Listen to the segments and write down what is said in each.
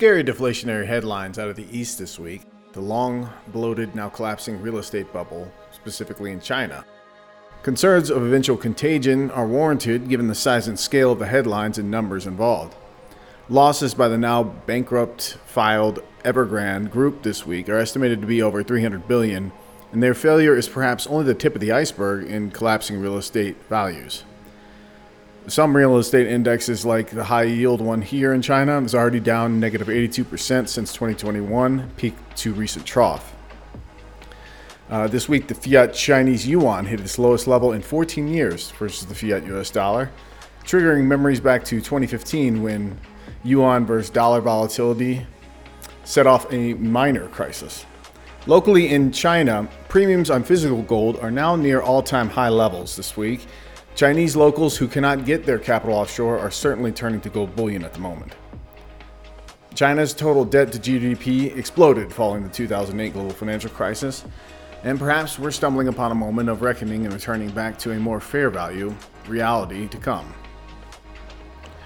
Scary deflationary headlines out of the East this week. The long, bloated, now collapsing real estate bubble, specifically in China. Concerns of eventual contagion are warranted given the size and scale of the headlines and numbers involved. Losses by the now bankrupt filed Evergrande Group this week are estimated to be over 300 billion, and their failure is perhaps only the tip of the iceberg in collapsing real estate values. Some real estate indexes, like the high yield one here in China, is already down negative 82% since 2021, peak to recent trough. Uh, this week, the fiat Chinese yuan hit its lowest level in 14 years versus the fiat US dollar, triggering memories back to 2015 when yuan versus dollar volatility set off a minor crisis. Locally in China, premiums on physical gold are now near all time high levels this week, Chinese locals who cannot get their capital offshore are certainly turning to gold bullion at the moment. China's total debt to GDP exploded following the 2008 global financial crisis, and perhaps we're stumbling upon a moment of reckoning and returning back to a more fair value reality to come.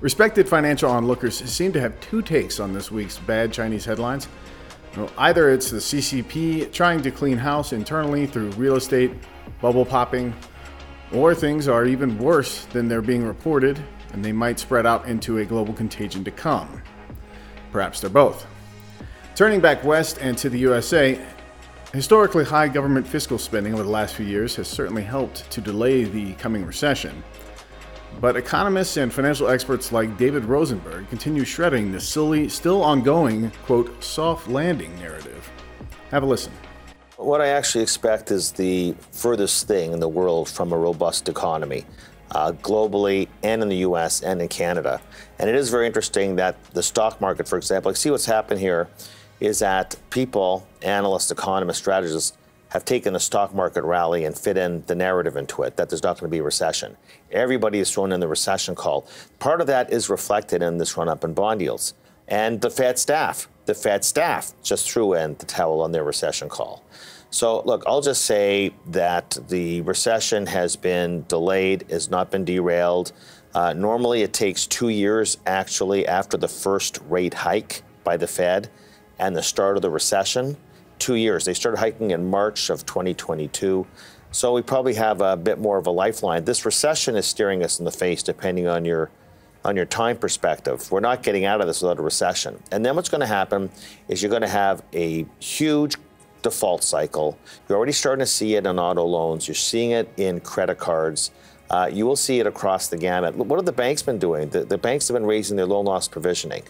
Respected financial onlookers seem to have two takes on this week's bad Chinese headlines. Either it's the CCP trying to clean house internally through real estate, bubble popping, or things are even worse than they're being reported, and they might spread out into a global contagion to come. Perhaps they're both. Turning back west and to the USA, historically high government fiscal spending over the last few years has certainly helped to delay the coming recession. But economists and financial experts like David Rosenberg continue shredding the silly, still ongoing, quote, soft landing narrative. Have a listen. What I actually expect is the furthest thing in the world from a robust economy, uh, globally and in the US and in Canada. And it is very interesting that the stock market, for example, like see what's happened here is that people, analysts, economists, strategists, have taken the stock market rally and fit in the narrative into it that there's not going to be a recession. Everybody is thrown in the recession call. Part of that is reflected in this run up in bond yields. And the Fed staff, the Fed staff just threw in the towel on their recession call. So, look, I'll just say that the recession has been delayed, has not been derailed. Uh, normally, it takes two years actually after the first rate hike by the Fed and the start of the recession. Two years. They started hiking in March of 2022. So, we probably have a bit more of a lifeline. This recession is staring us in the face, depending on your on your time perspective. We're not getting out of this without a recession. And then what's going to happen is you're going to have a huge default cycle. You're already starting to see it in auto loans. You're seeing it in credit cards. Uh, you will see it across the gamut. What have the banks been doing? The, the, banks have been raising their loan loss provisioning.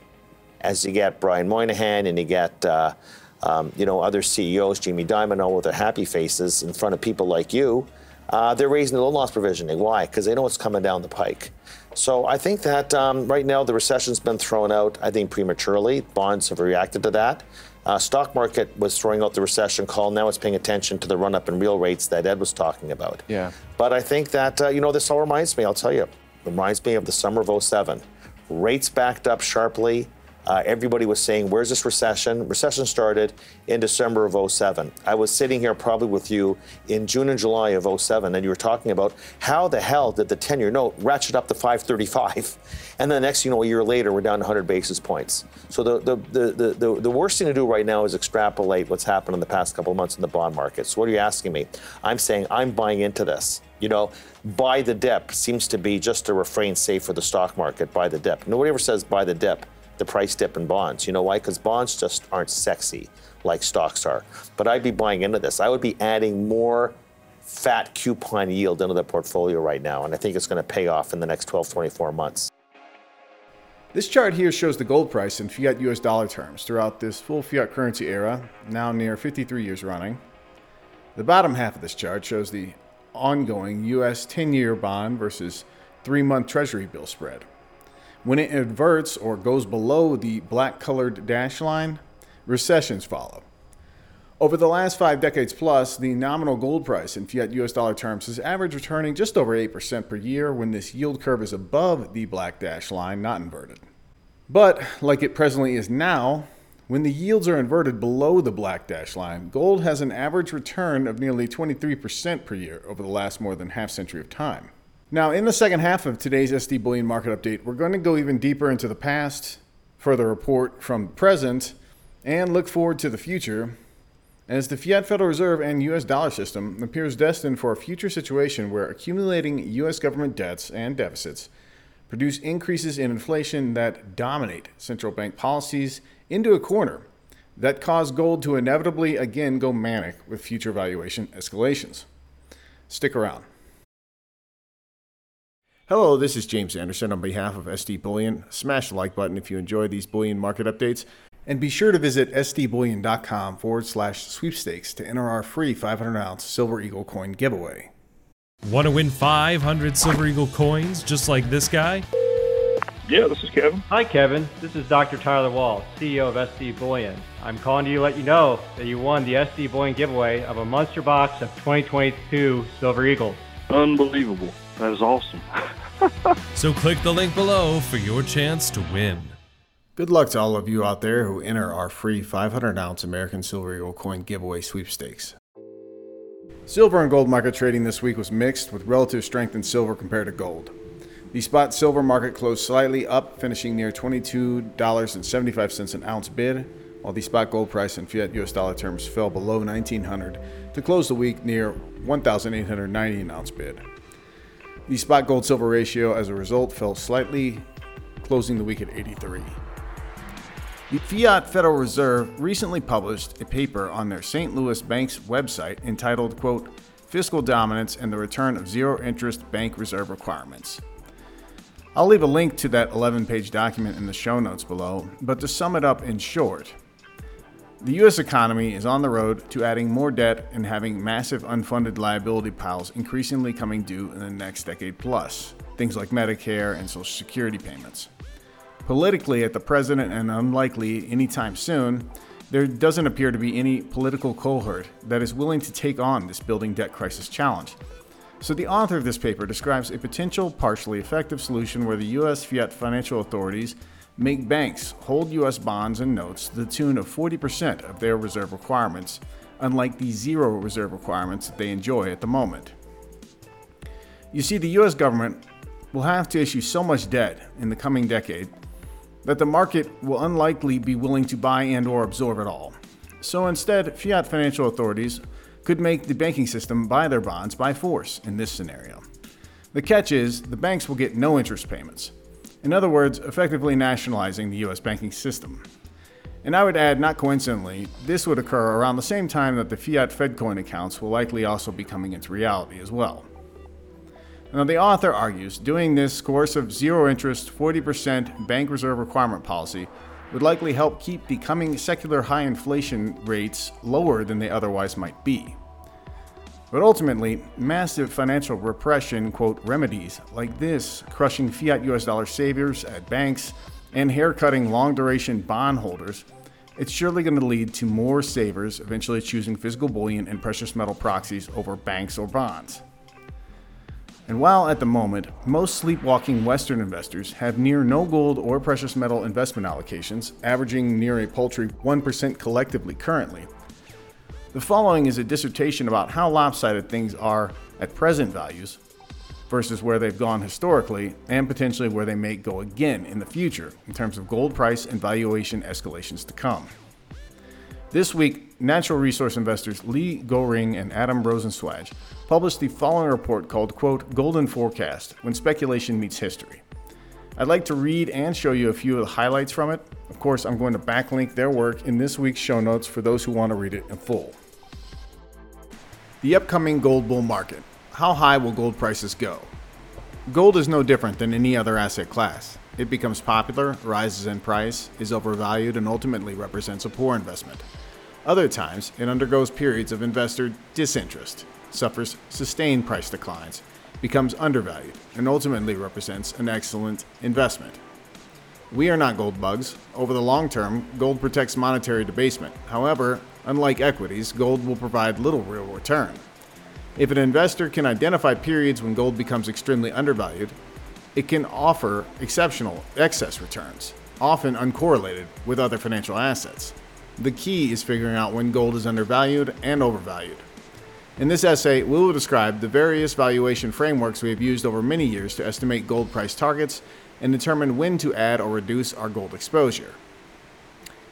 As you get Brian Moynihan and you get uh, um, you know other CEOs, Jamie Dimon, all with their happy faces in front of people like you, uh, they're raising the loan loss provisioning. Why? Because they know what's coming down the pike. So I think that um, right now the recession's been thrown out. I think prematurely. Bonds have reacted to that. Uh, stock market was throwing out the recession call. Now it's paying attention to the run up in real rates that Ed was talking about. Yeah. But I think that, uh, you know, this all reminds me, I'll tell you, reminds me of the summer of 07. Rates backed up sharply. Uh, everybody was saying, Where's this recession? Recession started in December of 07. I was sitting here probably with you in June and July of 07, and you were talking about how the hell did the 10 year note ratchet up to 535? And then the next, you know, a year later, we're down 100 basis points. So the, the, the, the, the worst thing to do right now is extrapolate what's happened in the past couple of months in the bond market. So what are you asking me? I'm saying I'm buying into this. You know, buy the dip seems to be just a refrain safe for the stock market, buy the dip. Nobody ever says buy the dip the price dip in bonds. You know why? Because bonds just aren't sexy like stocks are. But I'd be buying into this. I would be adding more fat coupon yield into the portfolio right now, and I think it's going to pay off in the next 12, 24 months. This chart here shows the gold price in fiat US dollar terms throughout this full fiat currency era, now near 53 years running. The bottom half of this chart shows the ongoing US 10 year bond versus three month treasury bill spread. When it inverts or goes below the black colored dash line, recessions follow. Over the last five decades plus, the nominal gold price in fiat US dollar terms has averaged returning just over 8% per year when this yield curve is above the black dash line, not inverted. But, like it presently is now, when the yields are inverted below the black dash line, gold has an average return of nearly 23% per year over the last more than half century of time. Now, in the second half of today's SD Bullion Market Update, we're going to go even deeper into the past, further report from the present, and look forward to the future, as the fiat Federal Reserve and U.S. dollar system appears destined for a future situation where accumulating U.S. government debts and deficits produce increases in inflation that dominate central bank policies into a corner that cause gold to inevitably again go manic with future valuation escalations. Stick around. Hello, this is James Anderson on behalf of SD Bullion. Smash the like button if you enjoy these bullion market updates. And be sure to visit sdbullion.com forward slash sweepstakes to enter our free 500 ounce Silver Eagle coin giveaway. Want to win 500 Silver Eagle coins just like this guy? Yeah, this is Kevin. Hi, Kevin. This is Dr. Tyler Wall, CEO of SD Bullion. I'm calling to you to let you know that you won the SD Bullion giveaway of a monster box of 2022 Silver Eagles. Unbelievable. That is awesome. so click the link below for your chance to win. Good luck to all of you out there who enter our free 500 ounce American Silver Eagle coin giveaway sweepstakes. Silver and gold market trading this week was mixed with relative strength in silver compared to gold. The spot silver market closed slightly up, finishing near $22.75 an ounce bid, while the spot gold price in fiat US dollar terms fell below 1900 to close the week near 1890 an ounce bid. The spot gold silver ratio as a result fell slightly, closing the week at 83. The Fiat Federal Reserve recently published a paper on their St. Louis Bank's website entitled, quote, Fiscal Dominance and the Return of Zero Interest Bank Reserve Requirements. I'll leave a link to that 11 page document in the show notes below, but to sum it up in short, the U.S. economy is on the road to adding more debt and having massive unfunded liability piles increasingly coming due in the next decade plus, things like Medicare and Social Security payments. Politically, at the present and unlikely anytime soon, there doesn't appear to be any political cohort that is willing to take on this building debt crisis challenge. So, the author of this paper describes a potential partially effective solution where the U.S. fiat financial authorities make banks hold U.S. bonds and notes to the tune of 40% of their reserve requirements, unlike the zero reserve requirements that they enjoy at the moment. You see, the U.S. government will have to issue so much debt in the coming decade that the market will unlikely be willing to buy and or absorb it all. So instead, fiat financial authorities could make the banking system buy their bonds by force in this scenario. The catch is the banks will get no interest payments. In other words, effectively nationalizing the US banking system. And I would add, not coincidentally, this would occur around the same time that the fiat FedCoin accounts will likely also be coming into reality as well. Now, the author argues doing this coercive zero interest 40% bank reserve requirement policy would likely help keep the coming secular high inflation rates lower than they otherwise might be. But ultimately, massive financial repression, quote, remedies like this, crushing fiat US dollar savers at banks and haircutting long duration bond holders, it's surely going to lead to more savers eventually choosing physical bullion and precious metal proxies over banks or bonds. And while at the moment, most sleepwalking Western investors have near no gold or precious metal investment allocations, averaging near a paltry 1% collectively currently, the following is a dissertation about how lopsided things are at present values versus where they've gone historically and potentially where they may go again in the future in terms of gold price and valuation escalations to come. This week, natural resource investors Leigh Goehring and Adam Rozencwajg published the following report called, quote, Golden Forecast When Speculation Meets History. I'd like to read and show you a few of the highlights from it. Of course, I'm going to backlink their work in this week's show notes for those who want to read it in full. The upcoming gold bull market. How high will gold prices go? Gold is no different than any other asset class. It becomes popular, rises in price, is overvalued, and ultimately represents a poor investment. Other times, it undergoes periods of investor disinterest, suffers sustained price declines, becomes undervalued, and ultimately represents an excellent investment. We are not gold bugs. Over the long term, gold protects monetary debasement. However, unlike equities, gold will provide little real return. If an investor can identify periods when gold becomes extremely undervalued, it can offer exceptional excess returns, often uncorrelated with other financial assets. The key is figuring out when gold is undervalued and overvalued. In this essay, we will describe the various valuation frameworks we have used over many years to estimate gold price targets and determine when to add or reduce our gold exposure.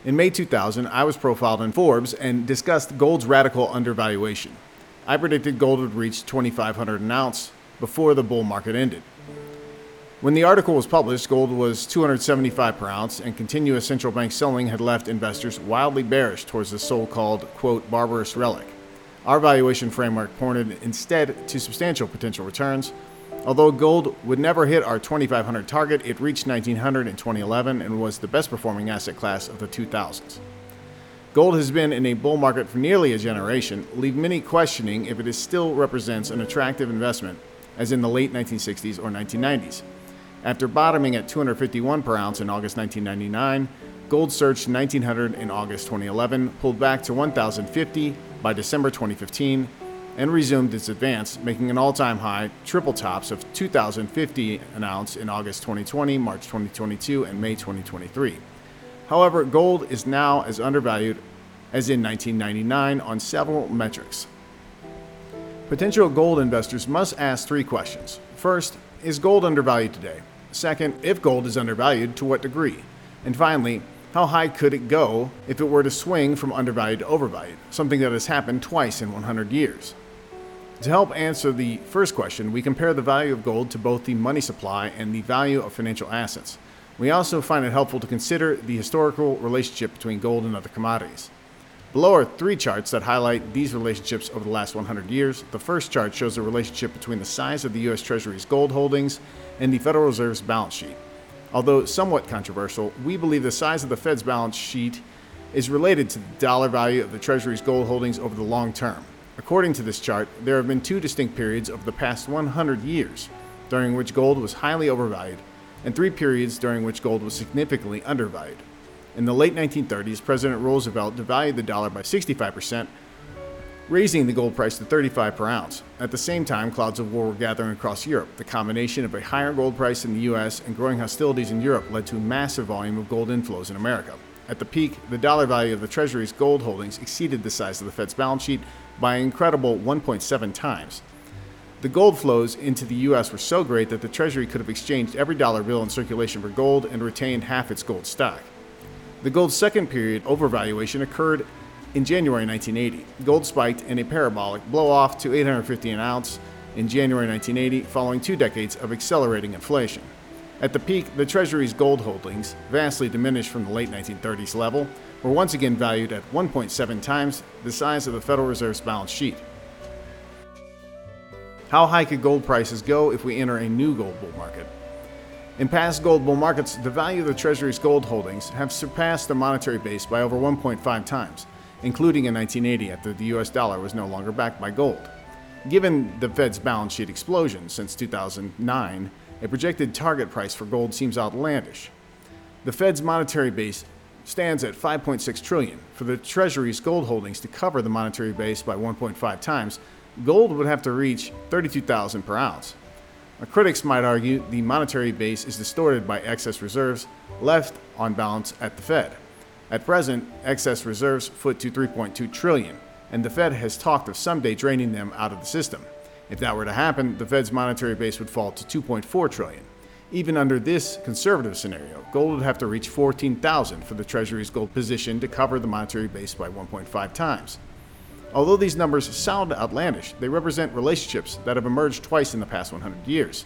In May 2000, I was profiled in Forbes and discussed gold's radical undervaluation. I predicted gold would reach 2500 an ounce before the bull market ended. When the article was published, gold was 275 per ounce, and continuous central bank selling had left investors wildly bearish towards the so called, quote, barbarous relic. Our valuation framework pointed instead to substantial potential returns. Although gold would never hit our 2500 target, it reached 1900 in 2011 and was the best performing asset class of the 2000s. Gold has been in a bull market for nearly a generation, leave many questioning if it still represents an attractive investment as in the late 1960s or 1990s. After bottoming at 251 per ounce in August 1999, gold surged to 1900 in August 2011, pulled back to 1050 by December 2015, and resumed its advance, making an all time high triple tops of 2050 an ounce in August 2020, March 2022, and May 2023. However, gold is now as undervalued as in 1999 on several metrics. Potential gold investors must ask three questions. First, is gold undervalued today? Second, if gold is undervalued, to what degree? And finally, how high could it go if it were to swing from undervalued to overvalued, something that has happened twice in 100 years? To help answer the first question, we compare the value of gold to both the money supply and the value of financial assets. We also find it helpful to consider the historical relationship between gold and other commodities. Below are three charts that highlight these relationships over the last 100 years. The first chart shows the relationship between the size of the U.S. Treasury's gold holdings and the Federal Reserve's balance sheet. Although somewhat controversial, we believe the size of the Fed's balance sheet is related to the dollar value of the Treasury's gold holdings over the long term. According to this chart, there have been two distinct periods over the past 100 years during which gold was highly overvalued, and three periods during which gold was significantly undervalued. In the late 1930s, President Roosevelt devalued the dollar by 65%, raising the gold price to 35 per ounce. At the same time, clouds of war were gathering across Europe. The combination of a higher gold price in the US and growing hostilities in Europe led to a massive volume of gold inflows in America. At the peak, the dollar value of the Treasury's gold holdings exceeded the size of the Fed's balance sheet by an incredible 1.7 times. The gold flows into the US were so great that the Treasury could have exchanged every dollar bill in circulation for gold and retained half its gold stock. The gold's second period overvaluation occurred in January 1980, gold spiked in a parabolic blow off to 850 an ounce in January 1980, following two decades of accelerating inflation. At the peak, the Treasury's gold holdings, vastly diminished from the late 1930s level, were once again valued at 1.7 times the size of the Federal Reserve's balance sheet. How high could gold prices go if we enter a new gold bull market? In past gold bull markets, the value of the Treasury's gold holdings have surpassed the monetary base by over 1.5 times, including in 1980 after the US dollar was no longer backed by gold. Given the Fed's balance sheet explosion since 2009, a projected target price for gold seems outlandish. The Fed's monetary base stands at 5.6 trillion. For the Treasury's gold holdings to cover the monetary base by 1.5 times, gold would have to reach 32,000 per ounce. Now, critics might argue the monetary base is distorted by excess reserves left on balance at the Fed. At present, excess reserves foot to 3.2 trillion, and the Fed has talked of someday draining them out of the system. If that were to happen, the Fed's monetary base would fall to 2.4 trillion. Even under this conservative scenario, gold would have to reach 14,000 for the Treasury's gold position to cover the monetary base by 1.5 times. Although these numbers sound outlandish, they represent relationships that have emerged twice in the past 100 years.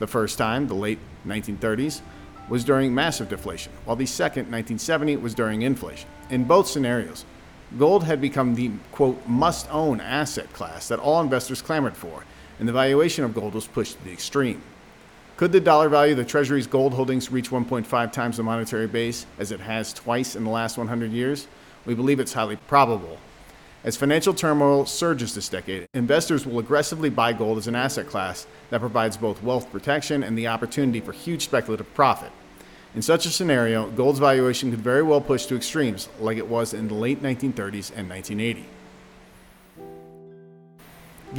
The first time, the late 1930s, was during massive deflation, while the second, 1970, was during inflation. In both scenarios, gold had become the quote must own asset class that all investors clamored for, and the valuation of gold was pushed to the extreme. Could the dollar value of the Treasury's gold holdings reach 1.5 times the monetary base, as it has twice in the last 100 years? We believe it's highly probable. As financial turmoil surges this decade, investors will aggressively buy gold as an asset class that provides both wealth protection and the opportunity for huge speculative profit. In such a scenario, gold's valuation could very well push to extremes like it was in the late 1930s and 1980.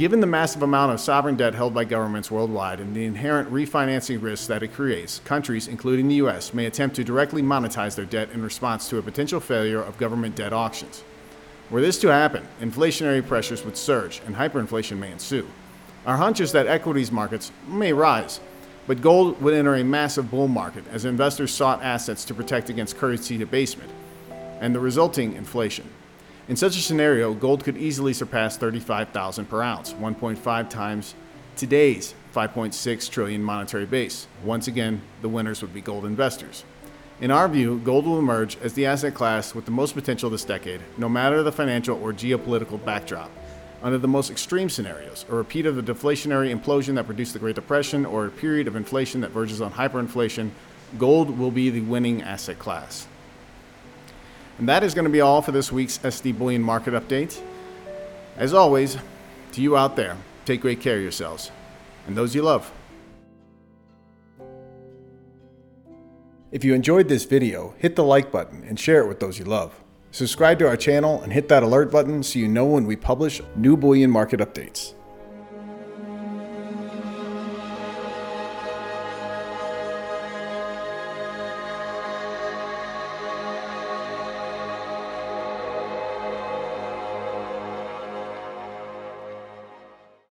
Given the massive amount of sovereign debt held by governments worldwide and the inherent refinancing risks that it creates, countries, including the US, may attempt to directly monetize their debt in response to a potential failure of government debt auctions. Were this to happen, inflationary pressures would surge and hyperinflation may ensue. Our hunch is that equities markets may rise, But gold would enter a massive bull market as investors sought assets to protect against currency debasement and the resulting inflation. In such a scenario, gold could easily surpass 35,000 per ounce, 1.5 times today's 5.6 trillion monetary base. Once again, the winners would be gold investors. In our view, gold will emerge as the asset class with the most potential this decade, no matter the financial or geopolitical backdrop. Under the most extreme scenarios, a repeat of the deflationary implosion that produced the Great Depression or a period of inflation that verges on hyperinflation, gold will be the winning asset class. And that is going to be all for this week's SD Bullion Market Update. As always, to you out there, take great care of yourselves and those you love. If you enjoyed this video, hit the like button and share it with those you love. Subscribe to our channel and hit that alert button so you know when we publish new bullion market updates.